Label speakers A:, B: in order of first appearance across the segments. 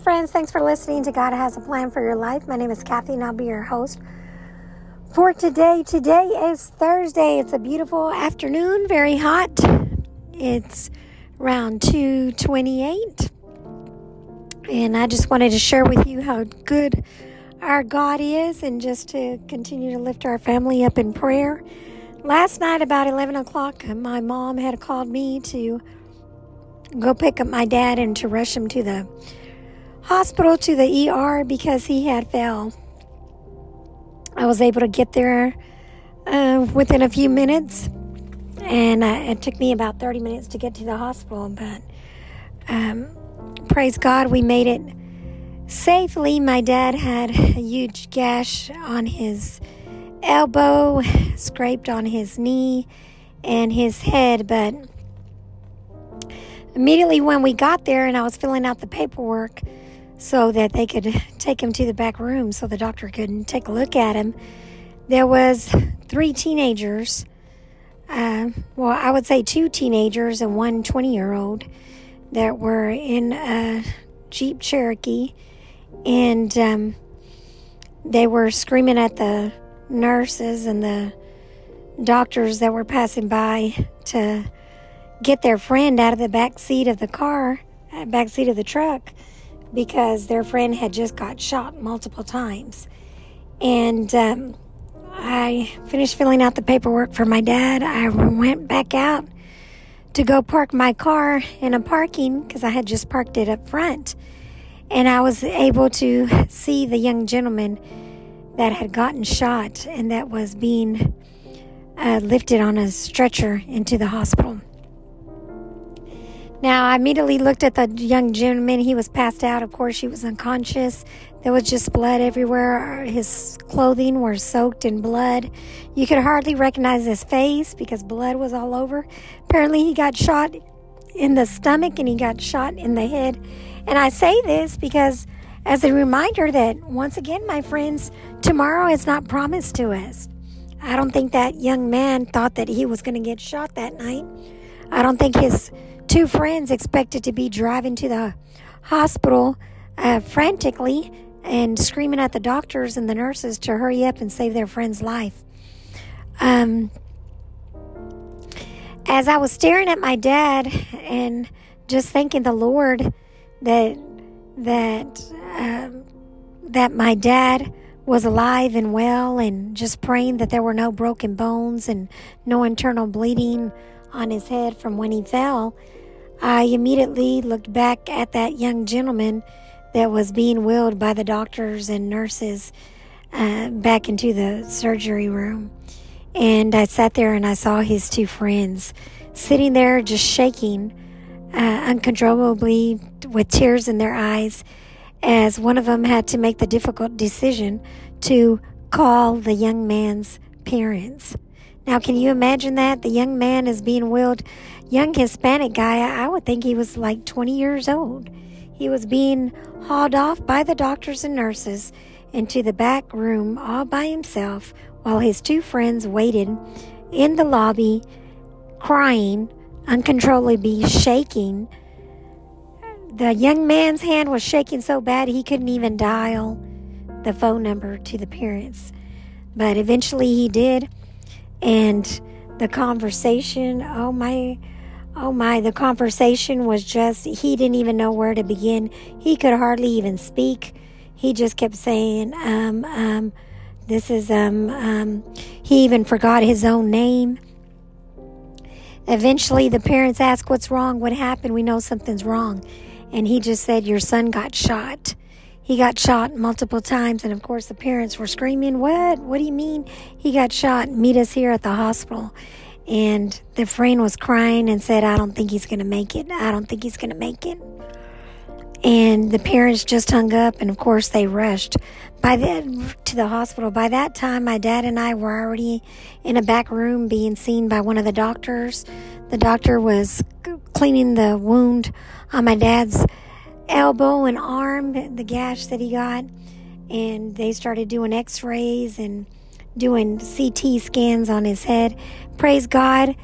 A: friends. Thanks for listening to God Has a Plan for Your Life. My name is Cathy, and I'll be your host for today. Today is Thursday. It's a beautiful afternoon, very hot. It's around 228. And I just wanted to share with you how good our God is and just to continue to lift our family up in prayer. Last night, about 11 o'clock, my mom had called me to go pick up my dad and to rush him to the hospital to the ER because he had fell. I was able to get there uh, within a few minutes, and uh, it took me about 30 minutes to get to the hospital. But um, praise God, we made it safely. My dad had a huge gash on his elbow, scraped on his knee, and his head, but immediately when we got there and I was filling out the paperwork so that they could take him to the back room so the doctor could take a look at him, there was three teenagers. Uh, well, I would say two teenagers and one 20 year old that were in a Jeep Cherokee, and um, they were screaming at the nurses and the doctors that were passing by to get their friend out of the back seat of the car, back seat of the truck, because their friend had just got shot multiple times. And um, I finished filling out the paperwork for my dad. I went back out to go park my car in a parking because I had just parked it up front. And I was able to see the young gentleman that had gotten shot and that was being uh, lifted on a stretcher into the hospital. Now, I immediately looked at the young gentleman. He was passed out. Of course, he was unconscious. There was just blood everywhere. His clothing was soaked in blood. You could hardly recognize his face because blood was all over. Apparently, he got shot in the stomach and he got shot in the head. And I say this because as a reminder that, once again, my friends, tomorrow is not promised to us. I don't think that young man thought that he was going to get shot that night. I don't think his Two friends expected to be driving to the hospital uh, frantically and screaming at the doctors and the nurses to hurry up and save their friend's life. Um, as I was staring at my dad and just thanking the Lord that that um, that my dad was alive and well, and just praying that there were no broken bones and no internal bleeding on his head from when he fell. I immediately looked back at that young gentleman that was being wheeled by the doctors and nurses uh, back into the surgery room. And I sat there and I saw his two friends sitting there just shaking uh, uncontrollably with tears in their eyes as one of them had to make the difficult decision to call the young man's parents. Now, can you imagine that? The young man is being wheeled, young Hispanic guy, I would think he was like 20 years old. He was being hauled off by the doctors and nurses into the back room all by himself while his two friends waited in the lobby, crying, uncontrollably shaking. The young man's hand was shaking so bad he couldn't even dial the phone number to the parents. But eventually he did and the conversation oh my oh my the conversation was just he didn't even know where to begin. He could hardly even speak. He just kept saying um um this is um um he even forgot his own name. Eventually the parents asked what's wrong? What happened? We know something's wrong. And he just said your son got shot he got shot multiple times, and of course, the parents were screaming, What? What do you mean he got shot? Meet us here at the hospital. And the friend was crying and said, I don't think he's going to make it. I don't think he's going to make it. And the parents just hung up, and of course, they rushed by the, to the hospital. By that time, my dad and I were already in a back room being seen by one of the doctors. The doctor was cleaning the wound on my dad's elbow and arm, the gash that he got, and they started doing x rays and doing CT scans on his head. Praise God.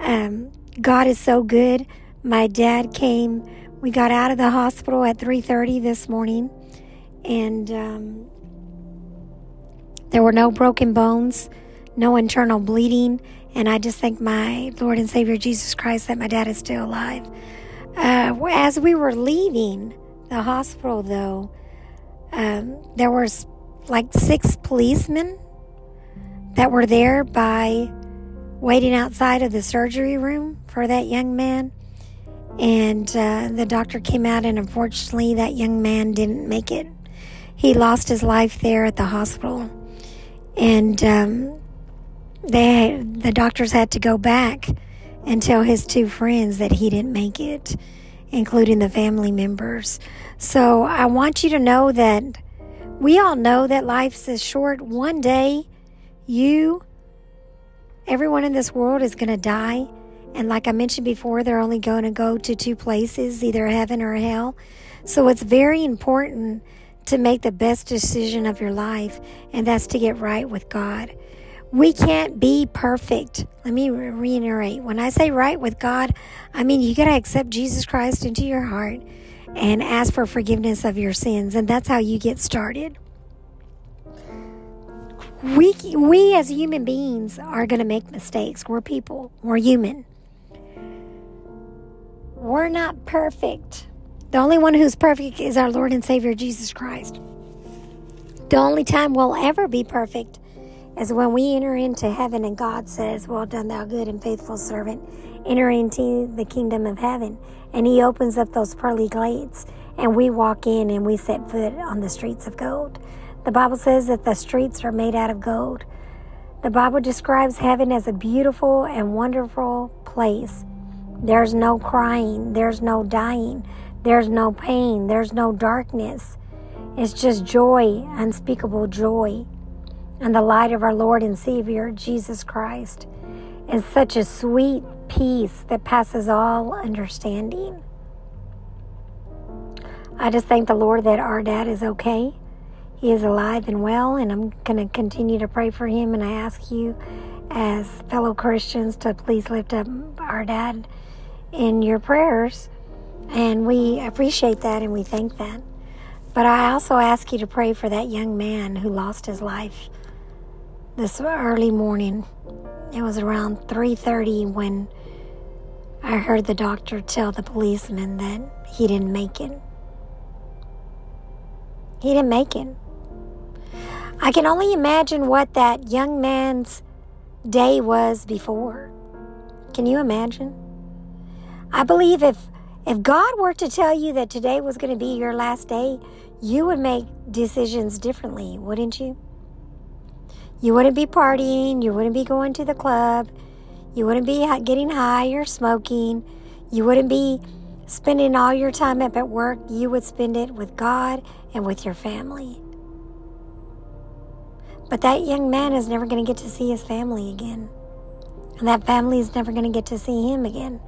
A: Um, God is so good. My dad came We got out of the hospital at 3:30 this morning, and um, there were no broken bones, no internal bleeding, and I just thank my Lord and Savior Jesus Christ that my dad is still alive. Uh, as we were leaving the hospital, though, um, there was like six policemen that were there by waiting outside of the surgery room for that young man. And uh, the doctor came out, and unfortunately, that young man didn't make it. He lost his life there at the hospital. And um, they, the doctors had to go back and tell his two friends that he didn't make it, including the family members. So I want you to know that we all know that life is short. One day, you, everyone in this world is going to die. And like I mentioned before, they're only going to go to two places, either heaven or hell. So it's very important to make the best decision of your life, and that's to get right with God. We can't be perfect. Let me reiterate. When I say right with God, I mean you got to accept Jesus Christ into your heart and ask for forgiveness of your sins. And that's how you get started. We, we as human beings are going to make mistakes. We're people, we're human. We're not perfect. The only one who's perfect is our Lord and Savior Jesus Christ. The only time we'll ever be perfect is when we enter into heaven and God says, Well done, thou good and faithful servant. Enter into the kingdom of heaven and he opens up those pearly gates and we walk in and we set foot on the streets of gold. The Bible says that the streets are made out of gold. The Bible describes heaven as a beautiful and wonderful place. There's no crying, there's no dying, there's no pain, there's no darkness. It's just joy, unspeakable joy. And the light of our Lord and Savior, Jesus Christ, is such a sweet peace that passes all understanding. I just thank the Lord that our dad is okay. He is alive and well, and I'm going to continue to pray for him. And I ask you, as fellow Christians, to please lift up our dad in your prayers. And we appreciate that and we thank that. But I also ask you to pray for that young man who lost his life this early morning. It was around 3:30 when I heard the doctor tell the policeman that he didn't make it. He didn't make it. I can only imagine what that young man's day was before. Can you imagine? I believe if if God were to tell you that today was going to be your last day, you would make decisions differently, wouldn't you? You wouldn't be partying, you wouldn't be going to the club, you wouldn't be getting high or smoking. You wouldn't be spending all your time up at work. You would spend it with God and with your family. But that young man is never going to get to see his family again. And that family is never going to get to see him again.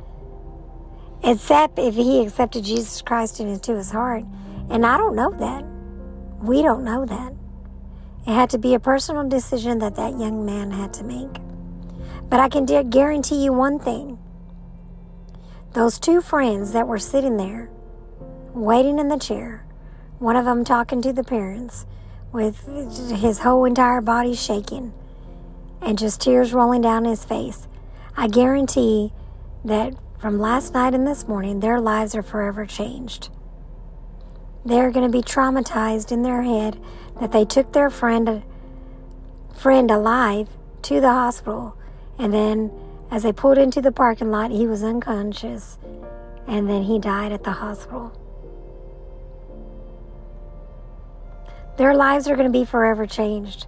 A: Except if he accepted Jesus Christ into his heart. And I don't know that. We don't know that. It had to be a personal decision that that young man had to make. But I can guarantee you one thing those two friends that were sitting there, waiting in the chair, one of them talking to the parents with his whole entire body shaking and just tears rolling down his face. I guarantee that from last night and this morning, their lives are forever changed. They're going to be traumatized in their head that they took their friend friend alive to the hospital and then, as they pulled into the parking lot, he was unconscious. And then he died at the hospital. Their lives are going to be forever changed.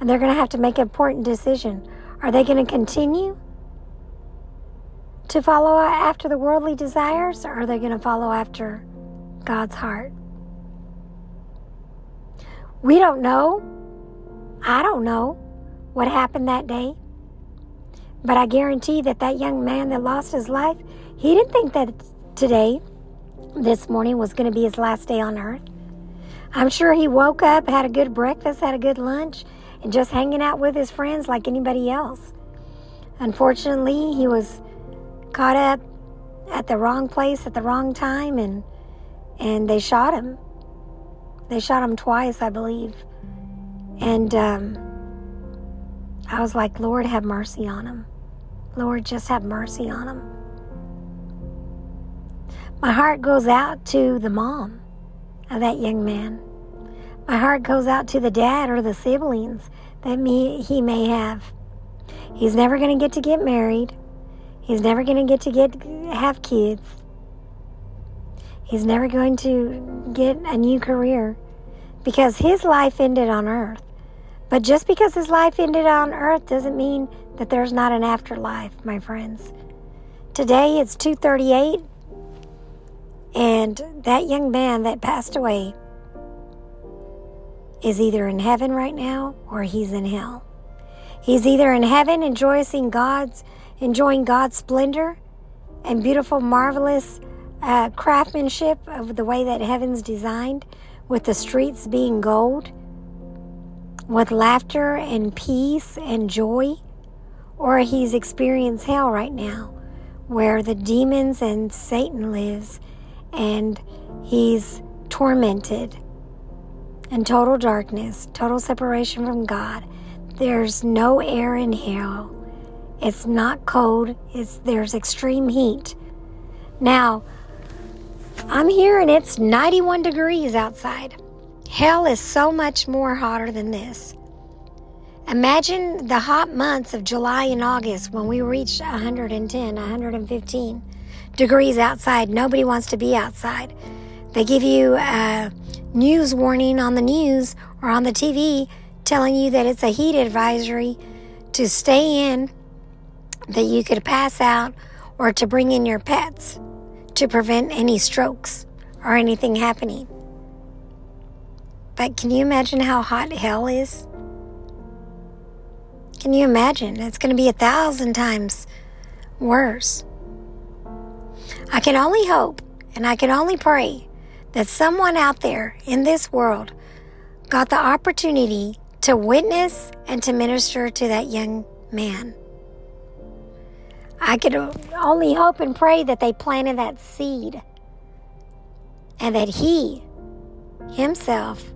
A: And they're going to have to make an important decision. Are they going to continue to follow after the worldly desires, or are they going to follow after God's heart? We don't know. I don't know what happened that day. But I guarantee that that young man that lost his life, he didn't think that today, this morning, was going to be his last day on earth. I'm sure he woke up, had a good breakfast, had a good lunch, and just hanging out with his friends like anybody else. Unfortunately, he was caught up at the wrong place at the wrong time and and they shot him. They shot him twice, I believe. And um, I was like, Lord, have mercy on him. Lord, just have mercy on him. My heart goes out to the mom of that young man. My heart goes out to the dad or the siblings that me, he may have. He's never going to get to get married. He's never going to get to get have kids. He's never going to get a new career because his life ended on earth. But just because his life ended on earth doesn't mean that there's not an afterlife, my friends. Today it's 238 and that young man that passed away is either in heaven right now or he's in hell. He's either in heaven enjoying God's enjoying God's splendor and beautiful marvelous uh, craftsmanship of the way that heaven's designed with the streets being gold with laughter and peace and joy or he's experienced hell right now where the demons and Satan lives and he's tormented in total darkness, total separation from God. There's no air in hell. It's not cold. It's there's extreme heat. Now, I'm here and it's 91 degrees outside. Hell is so much more hotter than this. Imagine the hot months of July and August when we reach 110, 115 degrees outside. Nobody wants to be outside. They give you a news warning on the news or on the TV telling you that it's a heat advisory to stay in, that you could pass out, or to bring in your pets to prevent any strokes or anything happening. But can you imagine how hot hell is? Can you imagine? It's going to be a thousand times worse. I can only hope and I can only pray that someone out there in this world got the opportunity to witness and to minister to that young man. I could only hope and pray that they planted that seed and that he himself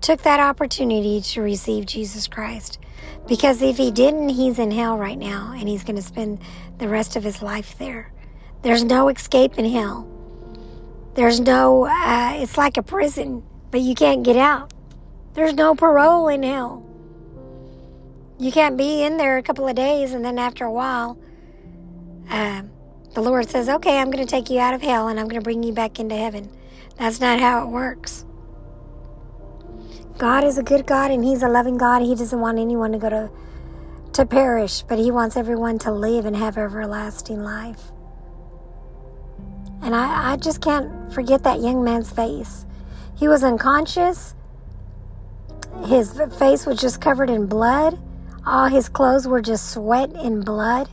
A: took that opportunity to receive Jesus Christ. Because if he didn't, he's in hell right now and he's going to spend the rest of his life there. There's no escape in hell. There's no, uh, it's like a prison, but you can't get out. There's no parole in hell. You can't be in there a couple of days and then after a while, uh, the Lord says, okay, I'm going to take you out of hell and I'm going to bring you back into heaven. That's not how it works. God is a good God and He's a loving God. He doesn't want anyone to go to, to perish, but He wants everyone to live and have everlasting life. And I, I just can't forget that young man's face. He was unconscious. His face was just covered in blood. All his clothes were just sweat and blood.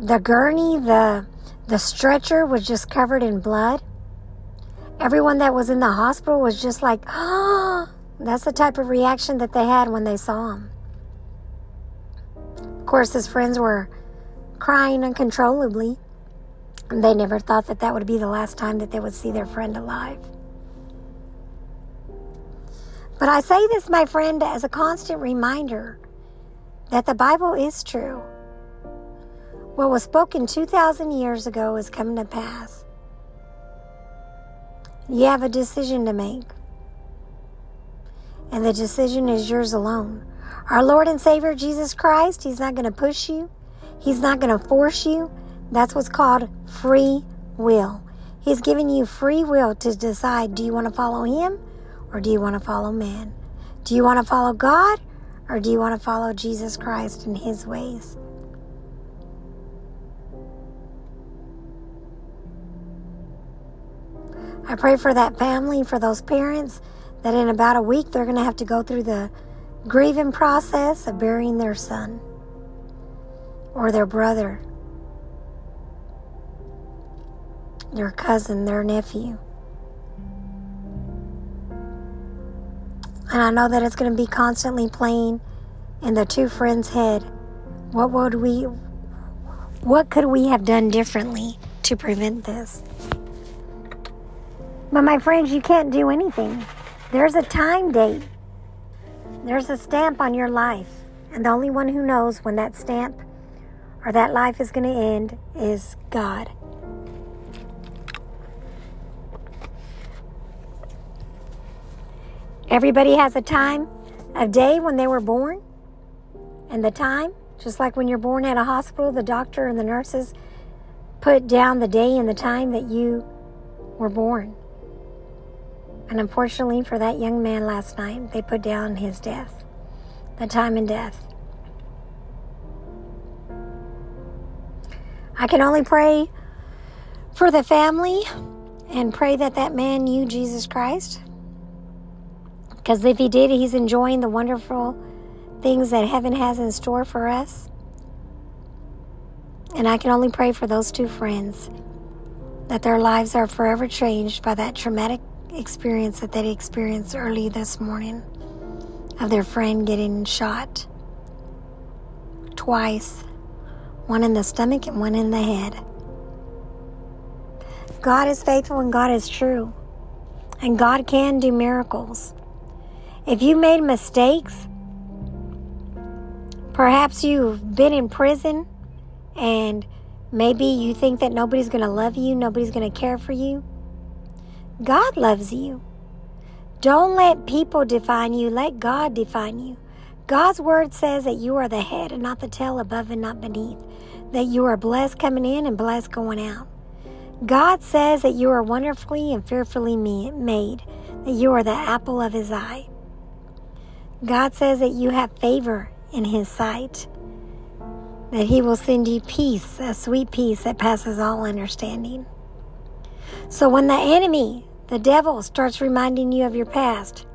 A: The gurney, the the stretcher was just covered in blood. Everyone that was in the hospital was just like, oh, that's the type of reaction that they had when they saw him. Of course, his friends were crying uncontrollably. They never thought that that would be the last time that they would see their friend alive. But I say this, my friend, as a constant reminder that the Bible is true. What was spoken 2,000 years ago is coming to pass. You have a decision to make. And the decision is yours alone. Our Lord and Savior Jesus Christ, He's not going to push you, He's not going to force you, that's what's called free will. He's giving you free will to decide do you want to follow Him or do you want to follow man? Do you want to follow God or do you want to follow Jesus Christ and His ways? I pray for that family, for those parents, that in about a week they're going to have to go through the grieving process of burying their son or their brother their cousin, their nephew. And I know that it's going to be constantly playing in the two friends' head. What would we What could we have done differently to prevent this? But my friends, you can't do anything. There's a time date. There's a stamp on your life. And the only one who knows when that stamp or that life is going to end is God. Everybody has a time of day when they were born. And the time, just like when you're born at a hospital, the doctor and the nurses put down the day and the time that you were born. And unfortunately for that young man last night, they put down his death, the time and death. I can only pray for the family and pray that that man knew Jesus Christ because if he did, he's enjoying the wonderful things that heaven has in store for us. And I can only pray for those two friends that their lives are forever changed by that traumatic experience that they experienced early this morning of their friend getting shot twice one in the stomach and one in the head. God is faithful and God is true, and God can do miracles. If you made mistakes, perhaps you've been in prison and maybe you think that nobody's going to love you, nobody's going to care for you. God loves you. Don't let people define you, let God define you. God's word says that you are the head and not the tail, above and not beneath, that you are blessed coming in and blessed going out. God says that you are wonderfully and fearfully made, that you are the apple of his eye. God says that you have favor in His sight, that He will send you peace, a sweet peace that passes all understanding. So when the enemy, the devil, starts reminding you of your past,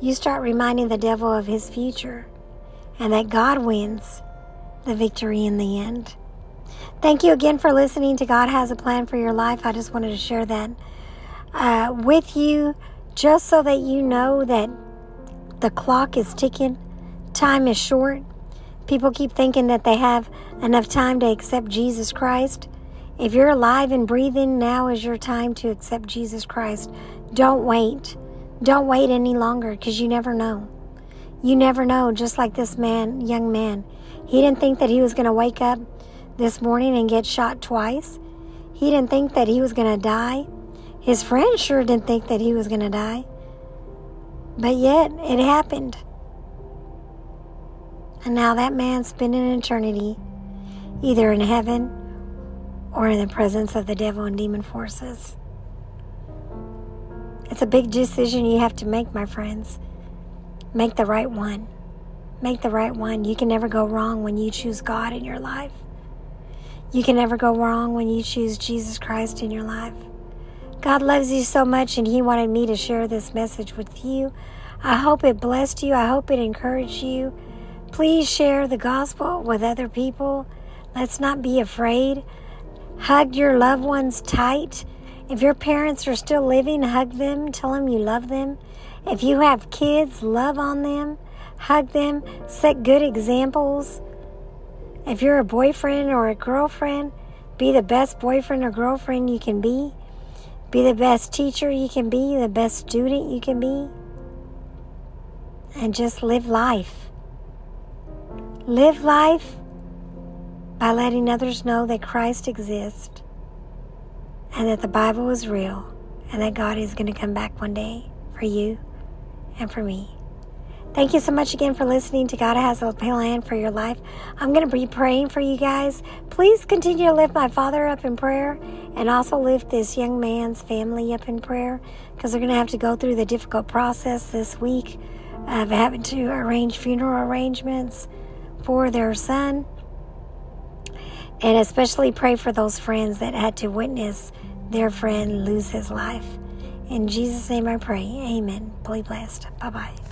A: you start reminding the devil of his future and that God wins the victory in the end. Thank you again for listening to God Has a Plan for Your Life. I just wanted to share that uh, with you just so that you know that the clock is ticking, time is short. People keep thinking that they have enough time to accept Jesus Christ. If you're alive and breathing, now is your time to accept Jesus Christ. Don't wait. Don't wait any longer because you never know. You never know, just like this man, young man. He didn't think that he was going to wake up this morning and get shot twice. He didn't think that he was going to die. His friend sure didn't think that he was going to die. But yet, it happened. And now that man's spending eternity either in heaven or in the presence of the devil and demon forces. It's a big decision you have to make, my friends. Make the right one. Make the right one. You can never go wrong when you choose God in your life. You can never go wrong when you choose Jesus Christ in your life. God loves you so much, and He wanted me to share this message with you. I hope it blessed you. I hope it encouraged you. Please share the gospel with other people. Let's not be afraid. Hug your loved ones tight. If your parents are still living, hug them. Tell them you love them. If you have kids, love on them. Hug them. Set good examples. If you're a boyfriend or a girlfriend, be the best boyfriend or girlfriend you can be. Be the best teacher you can be, the best student you can be. And just live life. Live life by letting others know that Christ exists and that the Bible is real and that God is going to come back one day for you and for me. Thank you so much again for listening to God Has a Plan for Your Life. I'm going to be praying for you guys. Please continue to lift my father up in prayer and also lift this young man's family up in prayer because they're going to have to go through the difficult process this week of having to arrange funeral arrangements for their son. And especially pray for those friends that had to witness their friend lose his life. In Jesus' name I pray. Amen. Be blessed. Bye bye.